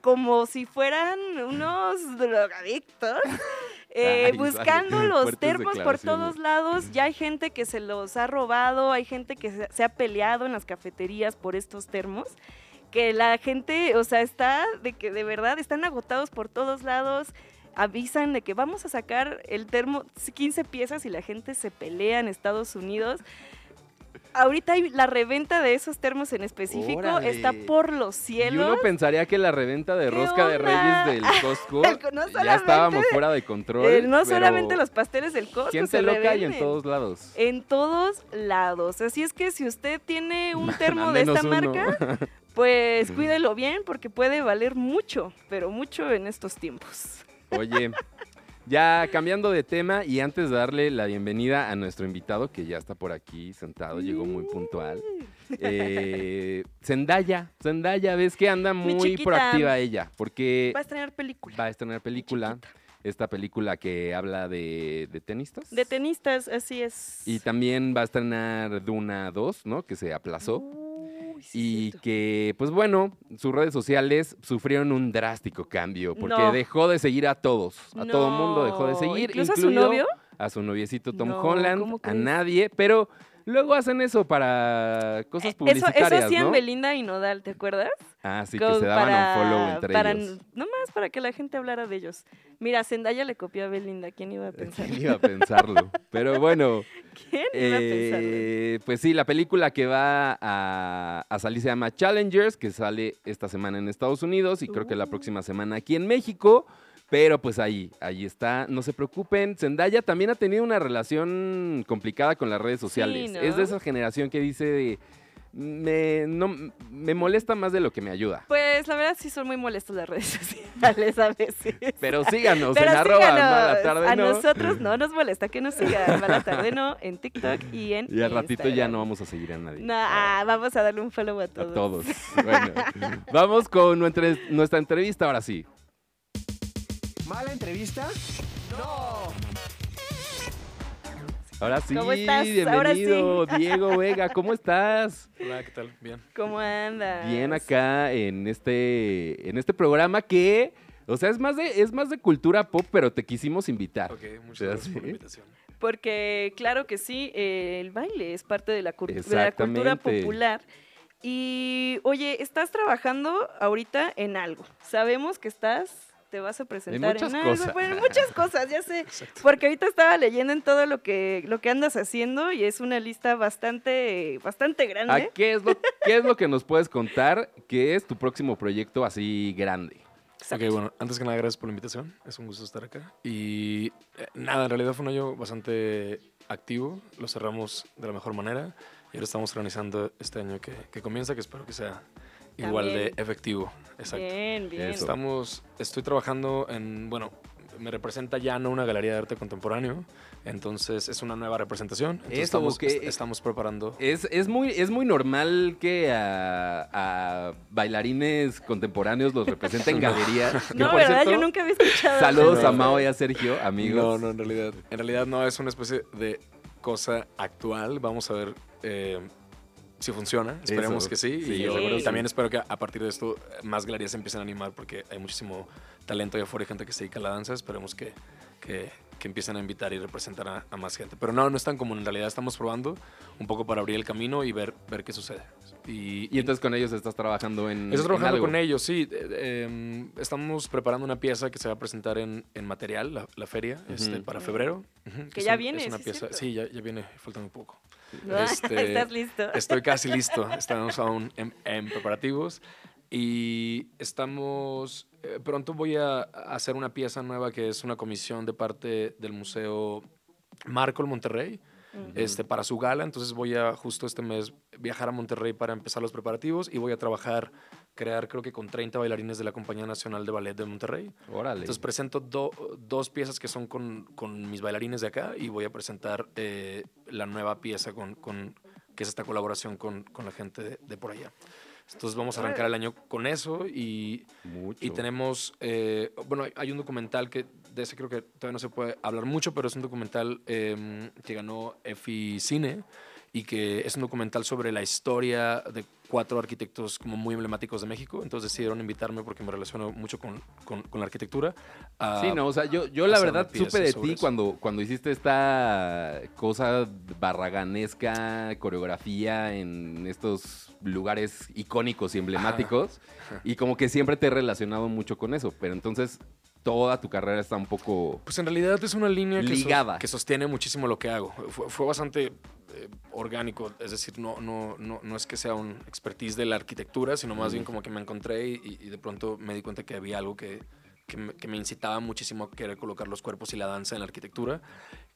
S2: como si fueran unos <laughs> drogadictos. <laughs> eh,
S3: Ay,
S2: buscando
S3: vale,
S2: los
S3: fuertes
S2: termos por todos lados, ya hay gente que se los ha robado, hay gente que se, se ha peleado en las cafeterías por estos termos, que la gente, o sea, está de que de verdad están agotados por todos lados, avisan de que vamos a sacar el termo 15 piezas y la gente se pelea en Estados Unidos. Ahorita hay la reventa de esos termos en específico
S3: Órale.
S2: está por los
S3: Y
S2: cielos.
S3: uno pensaría que la reventa de
S2: ¿Qué
S3: rosca de? Reyes del <laughs> Costco
S2: no
S3: ya estábamos fuera de control.
S2: Eh, no solamente los pasteles del Costco
S3: Gente
S2: se
S3: loca y en
S2: revenden.
S3: todos lados.
S2: En todos lados. Así es que si usted tiene un <laughs> termo de esta
S3: uno.
S2: marca, pues <laughs> cuídelo bien porque puede valer mucho, pero mucho en estos tiempos.
S3: Oye, ya cambiando de tema y antes de darle la bienvenida a nuestro invitado que ya está por aquí sentado, llegó muy puntual. Eh, Zendaya, Zendaya, ves que anda muy proactiva ella, porque
S2: Va a estrenar película.
S3: va a estrenar película, esta película que habla de, de tenistas.
S2: De tenistas, así es.
S3: Y también va a estrenar Duna 2, ¿no? Que se aplazó.
S2: Uy, sí,
S3: Y
S2: cierto.
S3: que, pues bueno, sus redes sociales sufrieron un drástico cambio porque
S2: No.
S3: dejó de seguir a todos. A todo el mundo dejó de seguir.
S2: ¿Incluso a su novio?
S3: A su noviecito Tom
S2: No,
S3: Holland,
S2: ¿cómo
S3: a nadie. Pero luego hacen eso para cosas
S2: Eh, Eso,
S3: publicitarias,
S2: eso hacían
S3: ¿no?
S2: Belinda y Nodal, ¿te acuerdas?
S3: Ah, sí, que se daban
S2: para-
S3: un follow entre
S2: para,
S3: ellos.
S2: Nomás para que la gente hablara de ellos. Mira, Zendaya le copió a Belinda, ¿quién iba a pensar?
S3: ¿Quién iba a pensarlo? Pero bueno, <laughs>
S2: ¿Quién iba a pensarlo?
S3: Eh, pues sí, la película que va a, a salir se llama Challengers, que sale esta semana en Estados Unidos y creo que la
S2: Uh.
S3: próxima semana aquí en México. Pero pues ahí, ahí está, no se preocupen. Zendaya también ha tenido una relación complicada con las redes sociales.
S2: ¿no?
S3: Es de esa generación que dice de, me, no, me molesta más de lo que me ayuda.
S2: Pues la verdad sí son muy molestos las redes <laughs> sociales a veces.
S3: Pero síganos
S2: Pero
S3: en arroba
S2: síganos,
S3: mala tarde,
S2: a
S3: ¿no?
S2: nosotros no nos molesta que nos sigan. <laughs> Mala tarde no, en TikTok y en
S3: Y al ratito ya
S2: Instagram.
S3: no vamos a seguir a nadie.
S2: No, ah, vamos a darle un follow a
S3: A
S2: todos.
S3: todos. <laughs> Bueno, vamos con nuestra, nuestra entrevista ahora sí.
S4: ¿Mala entrevista?
S3: Ahora sí,
S2: ¿Cómo estás? Ahora sí.
S3: bienvenido, Diego <laughs> Vega, ¿cómo estás?
S5: Hola, ¿qué tal? Bien.
S2: ¿Cómo andas?
S3: Bien acá en este, en este programa que, o sea, es más de, es más de cultura pop, pero te quisimos invitar.
S5: Ok, muchas
S3: ¿Te
S5: gracias por la invitación.
S2: Porque claro que sí, eh, el baile es parte de la, cur- de la cultura popular. Y oye, estás trabajando ahorita en algo. Sabemos que estás, te vas a presentar
S3: muchas
S2: algo.
S3: cosas.
S2: Bueno, en muchas cosas, ya sé. <laughs>
S5: Exacto.
S2: Porque ahorita estaba leyendo en todo lo que, lo que andas haciendo y es una lista bastante, bastante
S3: ¿A
S2: grande.
S3: qué, es lo, ¿Qué es lo que nos puedes contar? ¿Qué es tu próximo proyecto así grande?
S2: Exacto.
S5: Ok, bueno, antes que nada, gracias por la invitación. Es un gusto estar acá. Y eh, nada, en realidad fue un año bastante activo. Lo cerramos de la mejor manera. Y ahora estamos organizando este año que, que comienza, que espero que sea igual de efectivo. Exacto.
S2: Bien, bien.
S5: Estamos, estoy trabajando en, bueno, me representa ya no una galería de arte contemporáneo, entonces es una nueva representación. Entonces
S3: Eso,
S5: estamos,
S3: que-
S5: est- estamos preparando.
S3: Es, es muy, es muy normal que a, a bailarines contemporáneos los representen <laughs> galerías. <laughs>
S2: No, ¿verdad?
S3: cierto,
S2: Yo nunca había escuchado.
S3: Saludos
S2: eso.
S3: a Mao y a Sergio, amigos.
S5: No, no, en realidad, en realidad no, es una especie de cosa actual. Vamos a ver eh, si funciona. Esperemos
S3: Eso.
S5: que sí.
S3: Sí,
S5: y,
S2: seguro
S5: y
S2: sí.
S5: también espero que a partir de esto más galerías se empiecen a animar porque hay muchísimo talento allá afuera y gente que se dedica a la danza. Esperemos que, que, que empiecen a invitar y representar a, a más gente. Pero no, no es tan común. En realidad estamos probando un poco para abrir el camino y ver, ver qué sucede. Y,
S3: Y entonces con ellos estás trabajando en.
S5: Estoy
S3: en
S5: trabajando
S3: algo.
S5: con ellos, sí. Eh, eh, estamos preparando una pieza que se va a presentar en, en material, la, la feria, este,
S3: Ujú.
S5: para febrero.
S2: Que
S5: es
S2: ya
S5: un-
S2: viene,
S5: Es una
S2: sí es
S5: pieza,
S2: cierto.
S5: sí, ya, ya viene, falta muy poco. <laughs> Este,
S2: ¿Estás listo?
S5: Estoy casi <laughs> listo, estamos aún en, en preparativos y estamos, eh, pronto voy a hacer una pieza nueva que es una comisión de parte del Museo Marco el Monterrey. Este, para su gala, entonces voy a justo este mes viajar a Monterrey para empezar los preparativos y voy a trabajar, crear creo que con 30 bailarines de la Compañía Nacional de Ballet de Monterrey.
S3: Órale.
S5: Entonces presento do- dos piezas que son con, con mis bailarines de acá y voy a presentar eh, la nueva pieza con, con- que es esta colaboración con, con la gente de, de por allá. Entonces vamos a arrancar el año con eso y,
S3: Mucho.
S5: y tenemos, eh, bueno, hay- un documental que de ese creo que todavía no se puede hablar mucho, pero es un documental eh, que ganó EFI Cine y que es un documental sobre la historia de cuatro arquitectos como muy emblemáticos de México. Entonces decidieron invitarme porque me relaciono mucho con, con- con la arquitectura. a-
S3: Sí, no, o sea, yo, yo la verdad supe de ti
S5: eso.
S3: cuando, cuando hiciste esta cosa barraganesca, coreografía en estos lugares icónicos y emblemáticos, y como que siempre te he relacionado mucho con eso, pero entonces toda tu carrera está un poco...
S5: Pues en realidad es una línea que,
S3: Ligada.
S5: que sostiene muchísimo lo que hago. Fue, fue bastante eh, orgánico, es decir, no, no, no, no es que sea un expertise de la arquitectura, sino más bien como que me encontré y, y de pronto me di cuenta que había algo que, que, me, que me incitaba muchísimo a querer colocar los cuerpos y la danza en la arquitectura.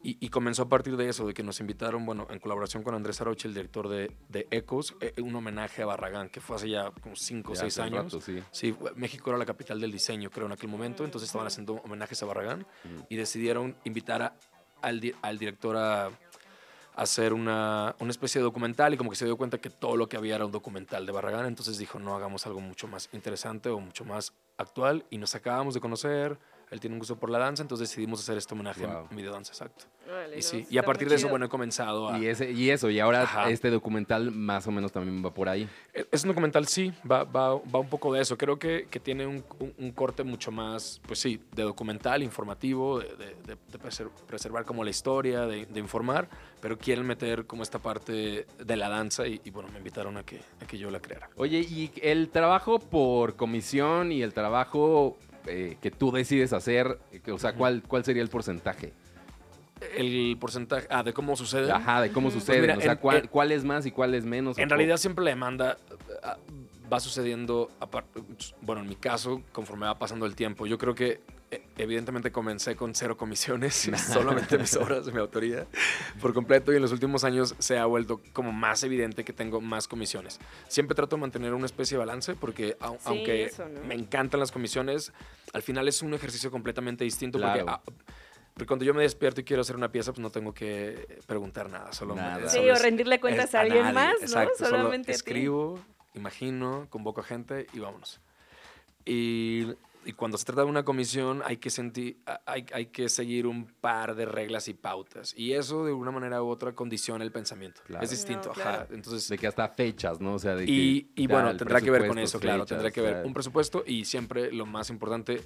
S5: Y, y comenzó a partir de eso, de que nos invitaron, bueno, en colaboración con Andrés Aroche, el director de, de Ecos, eh, un homenaje a Barragán, que fue hace ya como 5 o
S3: ya
S5: 6
S3: hace un
S5: años.
S3: rato, sí.
S5: Sí, México era la capital del diseño, creo, en aquel momento. Entonces estaban haciendo homenajes a Barragán y decidieron invitar a- al, al director a hacer una, una especie de documental y como que se dio cuenta que todo lo que había era un documental de Barragán. Entonces dijo, no, hagamos algo mucho más interesante o mucho más actual. Y nos acabamos de conocer. Él tiene un gusto por la danza, entonces decidimos hacer este homenaje
S3: Wow.
S5: en videodanza, exacto. Y sí, y a partir de eso, bueno, he comenzado a...
S3: Y, ese, y eso, y ahora
S5: Ajá.
S3: este documental más o menos también va por ahí.
S5: Eh, Es un documental, sí, va, va, va un poco de eso. Creo que, que tiene un, un- un corte mucho más, pues sí, de documental, informativo, de, de- de- de preser- preservar como la historia, de, de informar, pero quieren meter como esta parte de la danza y, y, bueno, me invitaron a que, a que yo la creara.
S3: Oye, y el trabajo por comisión y el trabajo eh, que tú decides hacer, eh, o sea, ¿cuál, ¿cuál sería el porcentaje?
S5: El porcentaje, ah, de cómo sucede.
S3: Ajá, de cómo sucede.
S5: Pues mira,
S3: o sea,
S5: en-
S3: ¿cuál,
S5: en-
S3: cuál es más y cuál es menos?
S5: En realidad siempre la demanda ah, va sucediendo, bueno, en mi caso, conforme va pasando el tiempo. Yo creo que evidentemente comencé con cero comisiones, <laughs> solamente mis obras mi autoría por completo y en los últimos años se ha vuelto como más evidente que tengo más comisiones. Siempre trato de mantener una especie de balance porque au-
S2: Sí,
S5: aunque
S2: eso, ¿no?
S5: me encantan las comisiones, al final es un ejercicio completamente distinto
S3: Claro.
S5: porque... ah, porque cuando yo me despierto y quiero hacer una pieza, pues no tengo que preguntar nada. Solo me-
S3: Nada.
S2: Sí,
S5: solo
S2: o rendirle cuentas a alguien
S5: nadie,
S2: más, ¿no?
S5: exacto, solo
S2: Solamente a ti.
S5: escribo, imagino, convoco a gente y vámonos. Y, y cuando se trata de una comisión hay que, sentir, hay, hay que seguir un par de reglas y pautas. Y eso de una manera u otra condiciona el pensamiento.
S3: Claro.
S5: Es distinto,
S2: No,
S5: ajá. Entonces,
S3: De que hasta fechas, ¿no? O sea, de que
S5: y, y
S3: ya
S5: bueno, tendrá que ver con eso, claro. Tendrá que ver un presupuesto y siempre lo más importante,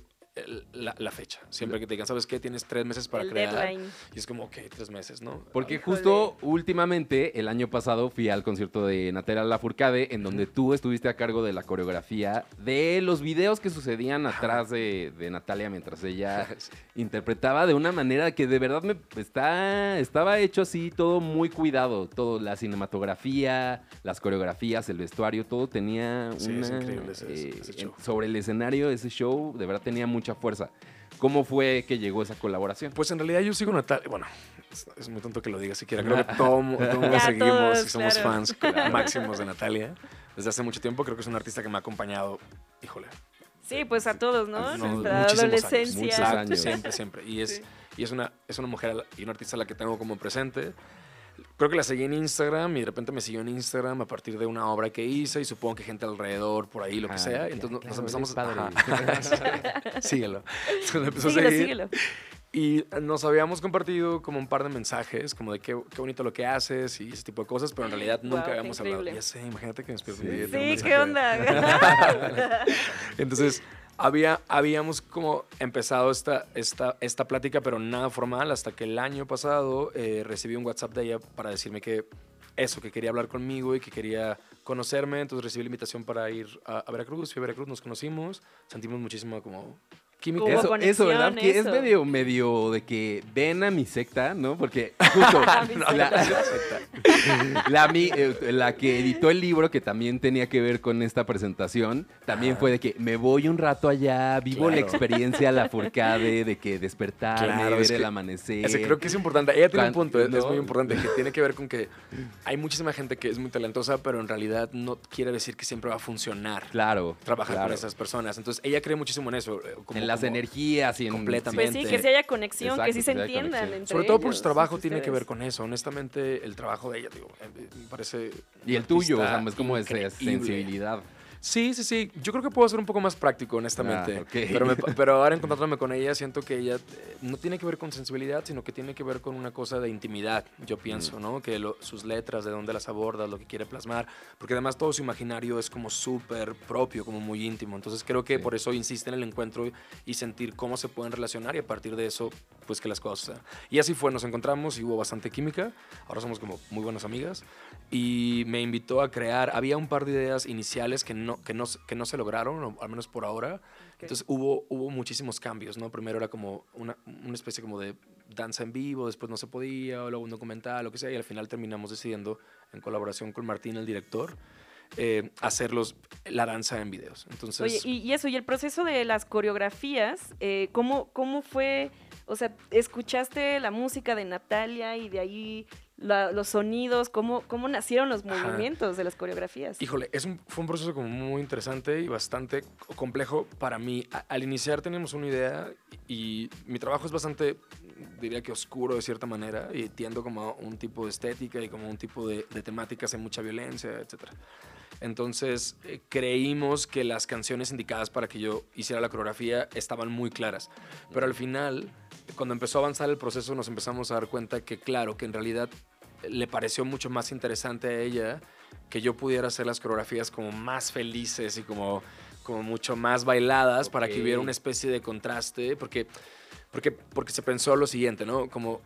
S5: la, la fecha. Siempre que te digan, ¿sabes qué? Tienes tres meses para
S2: El
S5: crear.
S2: deadline.
S5: Y es como, ok, tres meses, ¿no?
S3: Porque
S2: Híjole.
S3: justo últimamente, el año pasado, fui al concierto de Natalia Lafourcade, en donde tú estuviste a cargo de la coreografía de los videos que sucedían atrás de, de Natalia mientras ella <laughs> interpretaba de una manera que de verdad me está, estaba hecho así, todo muy cuidado. Todo, la cinematografía, las coreografías, el vestuario, todo tenía
S5: Sí,
S3: una...
S5: es increíble ese-
S3: eh,
S5: ese show.
S3: sobre el escenario, ese show, de verdad tenía mucha fuerza. ¿Cómo fue que llegó esa colaboración?
S5: Pues en realidad yo sigo Natalia. Bueno, es, es muy tonto que lo diga siquiera. Creo que <laughs> todo, mundo seguimos
S2: todos,
S5: y somos
S2: claro.
S5: fans <laughs> máximos de Natalia. Desde hace mucho tiempo creo que es un artista que me ha acompañado, híjole,
S2: Sí, pues a todos, ¿no?
S3: No,
S2: Nuestra
S5: muchísimos años,
S2: adolescencia.
S3: muchos años.
S5: Siempre, siempre. Y es,
S2: Sí.
S5: y es, una, es una mujer y una artista a la que tengo como presente. Creo que la seguí en Instagram y de repente me siguió en Instagram a partir de una obra que hice y supongo que gente alrededor, por ahí, lo que
S3: Ah,
S5: sea.
S3: Ya,
S5: entonces nos-
S3: claro, <laughs>
S5: nos empezamos a... síguelo. Entonces empezó a
S2: Síguelo,
S5: seguir.
S2: síguelo.
S5: Y nos habíamos compartido como un par de mensajes, como de qué, qué bonito lo que haces y ese tipo de cosas, pero en realidad nunca habíamos hablado. Ya sé, imagínate que me despierto
S3: Sí.
S2: Sí, ¿qué onda? <laughs> <laughs>
S5: Entonces, había, habíamos como empezado esta, esta, esta plática, pero nada formal, hasta que el año pasado eh, recibí un WhatsApp de ella para decirme que eso, que quería hablar conmigo y que quería conocerme. Entonces recibí la invitación para ir a, a Veracruz. Fui a Veracruz, nos conocimos, sentimos muchísima como química.
S2: Hubo
S3: Eso, ¿verdad? Que es medio, medio de que ven a mi secta, ¿no? Porque justo <laughs> la, la, mi- eh, la que editó el libro, que también tenía que ver con esta presentación, también fue de que me voy un rato allá, vivo la experiencia, la furcade, de que despertarme,
S5: Claro,
S3: ver
S5: es
S3: el
S5: que-
S3: amanecer.
S5: Ese creo que es importante. Ella tiene un punto, es, muy importante, que tiene que ver con que hay muchísima gente que es muy talentosa, pero en realidad no quiere decir que siempre va a funcionar
S3: Claro.
S5: trabajar
S3: claro.
S5: con esas personas. Entonces, ella cree muchísimo en eso. eh, como-
S3: en las energías y en...
S5: Completamente.
S2: Pues sí, que sí haya conexión, que sí se entiendan entre
S5: Sobre todo por su trabajo tiene que ver con eso. Honestamente, el trabajo de ella, digo, eh, me parece.
S3: Y el tuyo, o sea, es como esa sensibilidad.
S5: Sí, sí, sí. Yo creo que puedo ser un poco más práctico, honestamente.
S3: Ah, ok.
S5: pero, me- pero ahora <laughs> encontrándome con ella, siento que ella eh, no tiene que ver con sensibilidad, sino que tiene que ver con una cosa de intimidad, yo pienso,
S3: Mm.
S5: ¿no? Que lo- sus letras, de dónde las abordas, lo que quiere plasmar. Porque además todo su imaginario es como súper propio, como muy íntimo. Entonces creo que
S3: Sí.
S5: por eso insiste en el encuentro y- y sentir cómo se pueden relacionar y a partir de eso, pues que las cosas. Y así fue, nos encontramos y hubo bastante química. Ahora somos como muy buenas amigas. Y me invitó a crear, había un par de ideas iniciales que no, que no, que no se lograron, o al menos por ahora. Entonces hubo, hubo muchísimos cambios, ¿no? Primero era como una, una especie como de danza en vivo, después no se podía, o luego un documental, lo que sea, y al final terminamos decidiendo, en colaboración con Martín, el director, eh, hacer los- la danza en videos. Entonces,
S2: Oye, y, y eso, y el proceso de las coreografías, eh, ¿cómo, ¿cómo fue? O sea, ¿escuchaste la música de Natalia y de ahí la- los sonidos? ¿Cómo, ¿Cómo nacieron los
S5: Ajá.
S2: movimientos de las coreografías?
S5: Híjole, es un, fue un proceso como muy interesante y bastante complejo para mí. A- al iniciar teníamos una idea y, y mi trabajo es bastante, diría que oscuro de cierta manera y tiendo como a un tipo de estética y como un tipo de, de temáticas, hay mucha violencia, etc. Entonces eh, creímos que las canciones indicadas para que yo hiciera la coreografía estaban muy claras. Pero al final, cuando empezó a avanzar el proceso, nos empezamos a dar cuenta que, claro, que en realidad le pareció mucho más interesante a ella que yo pudiera hacer las coreografías como más felices y como, como mucho más bailadas para que hubiera una especie de contraste, porque, porque, porque se pensó lo siguiente, ¿no? Como,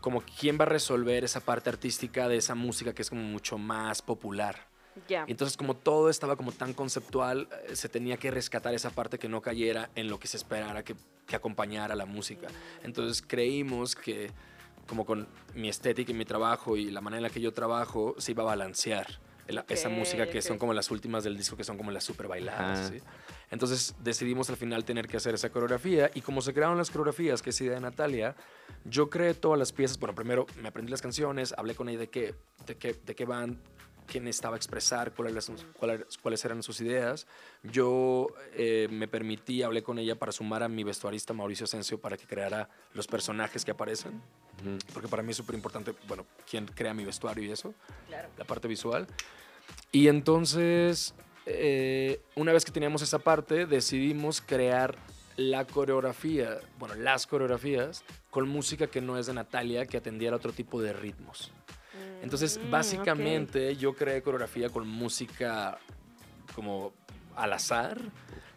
S5: como quién va a resolver esa parte artística de esa música que es como mucho más popular.
S2: Ya.
S5: Y entonces como todo estaba como tan conceptual, eh, se tenía que rescatar esa parte que no cayera en lo que se esperara que, que acompañara la música. Entonces creímos que como con mi estética y mi trabajo y la manera en la que yo trabajo, se iba a balancear esa música que son como las últimas del disco, que son como las super bailadas. Entonces decidimos al final tener que hacer esa coreografía y como se crearon las coreografías, que es idea de Natalia, yo creé todas las piezas. Bueno, primero me aprendí las canciones, hablé con ella de qué, de qué, de qué van, quién estaba a expresar, cuáles, eran sus- cuáles, cuáles eran sus ideas. Yo eh, me permití, hablé con ella para sumar a mi vestuarista Mauricio Asensio para que creara los personajes que aparecen,
S3: Ujú.
S5: porque para mí es súper importante, bueno, quién crea mi vestuario y eso
S2: Claro.
S5: la parte visual. Y entonces, eh, una vez que teníamos esa parte, decidimos crear la coreografía, bueno, las coreografías, con música que no es de Natalia, que atendiera otro tipo de ritmos. Entonces,
S2: Mm,
S5: básicamente, yo creé coreografía con música como al azar,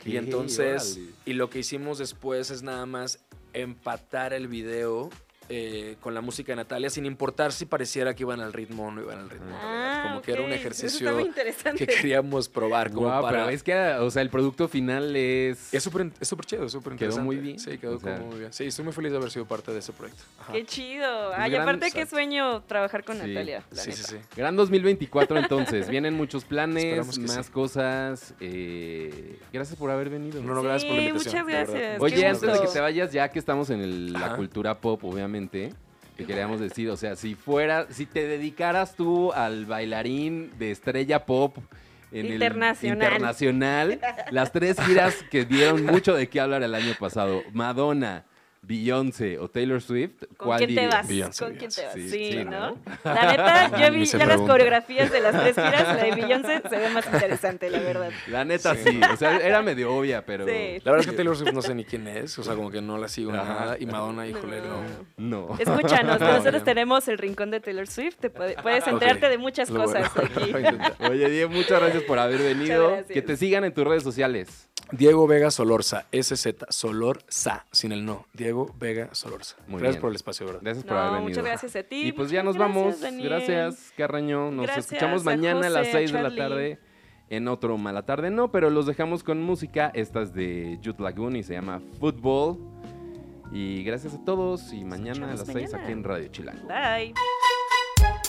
S5: Y entonces, y lo que hicimos después es nada más empatar el video eh, con la música de Natalia, sin importar si pareciera que iban al ritmo o no iban al ritmo. realidad. Como que era un
S2: Ah,
S5: ejercicio que queríamos probar. Como para...
S3: pero es que, o sea, el producto final es...
S5: Es súper es súper chido, súper
S3: Quedó muy bien,
S5: Sí, quedó
S3: o sea.
S5: como muy bien. Sí, estoy muy feliz de haber sido parte de ese proyecto. Ajá.
S2: Qué chido. Ay,
S3: gran-
S2: aparte, qué sueño trabajar con
S3: Sí.
S2: Natalia. la
S5: Sí, sí,
S2: neta.
S5: sí.
S3: Gran 2024 entonces, vienen muchos planes, más
S5: sí.
S3: cosas. eh, gracias por haber venido.
S5: No, no, gracias por la
S2: Sí,
S5: invitación.
S2: muchas gracias.
S3: Oye, antes de que te vayas, ya que estamos en el- la cultura pop, obviamente, te queríamos decir, o sea, si fuera, si te dedicaras tú al bailarín de estrella pop en el
S2: Internacional.
S3: internacional, <laughs> las tres giras que dieron mucho de qué hablar el año pasado, Madonna, Beyoncé o Taylor Swift,
S2: ¿Con
S3: ¿cuál
S2: quién te vas?
S5: Beyoncé,
S2: ¿Con quién te vas?
S3: Sí,
S2: Sí,
S3: sí,
S2: ¿no? <laughs> La neta, yo vi ya las coreografías de las tres giras, la de Beyoncé se ve más interesante, la verdad.
S3: La neta sí, o sea, era medio obvia, pero
S2: Sí.
S5: La verdad es que Taylor Swift no sé ni quién es, o sea, como que no la sigo
S3: Ajá.
S5: nada. Y Madonna, híjole, no.
S3: no.
S2: Escúchanos, <laughs> nosotros
S5: bien.
S2: tenemos el rincón de Taylor Swift, te puede- puedes <laughs> enterarte de muchas
S5: lo
S2: cosas aquí.
S3: Oye, Diego, muchas gracias por haber venido. Que te sigan en tus redes sociales.
S5: Diego Vega Solorza, SZ, Solorza, sin el no. Diego Vega Solorza.
S3: Muy
S5: Gracias
S3: bien.
S5: por el espacio, ¿verdad?
S3: Gracias por
S2: No,
S3: haber venido.
S2: muchas gracias a ti.
S3: Y pues ya nos
S2: Gracias,
S3: vamos.
S2: Daniel.
S3: Gracias, Carraño. Nos
S2: Gracias
S3: escuchamos
S2: a
S3: mañana a las
S2: José,
S3: 6 de la
S2: Charlie.
S3: tarde en otro Mala Tarde. No, pero los dejamos con música. Esta es de Jude Lagoon y se llama Football. Y gracias a todos. Y mañana a las 6
S2: mañana.
S3: aquí en Radio Chilango.
S2: Bye.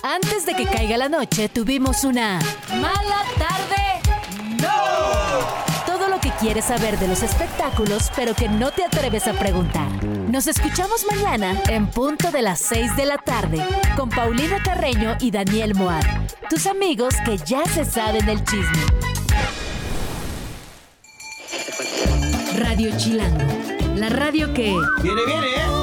S1: Antes de que caiga la noche, tuvimos una mala tarde. ¡No! Todo lo que quieres saber de los espectáculos, pero que no te atreves a preguntar. Nos escuchamos mañana en punto de las 6 de la tarde con Paulina Carreño y Daniel Moab, tus amigos que ya se saben el chisme. Radio Chilango, la radio que...
S4: Viene, viene, ¿eh?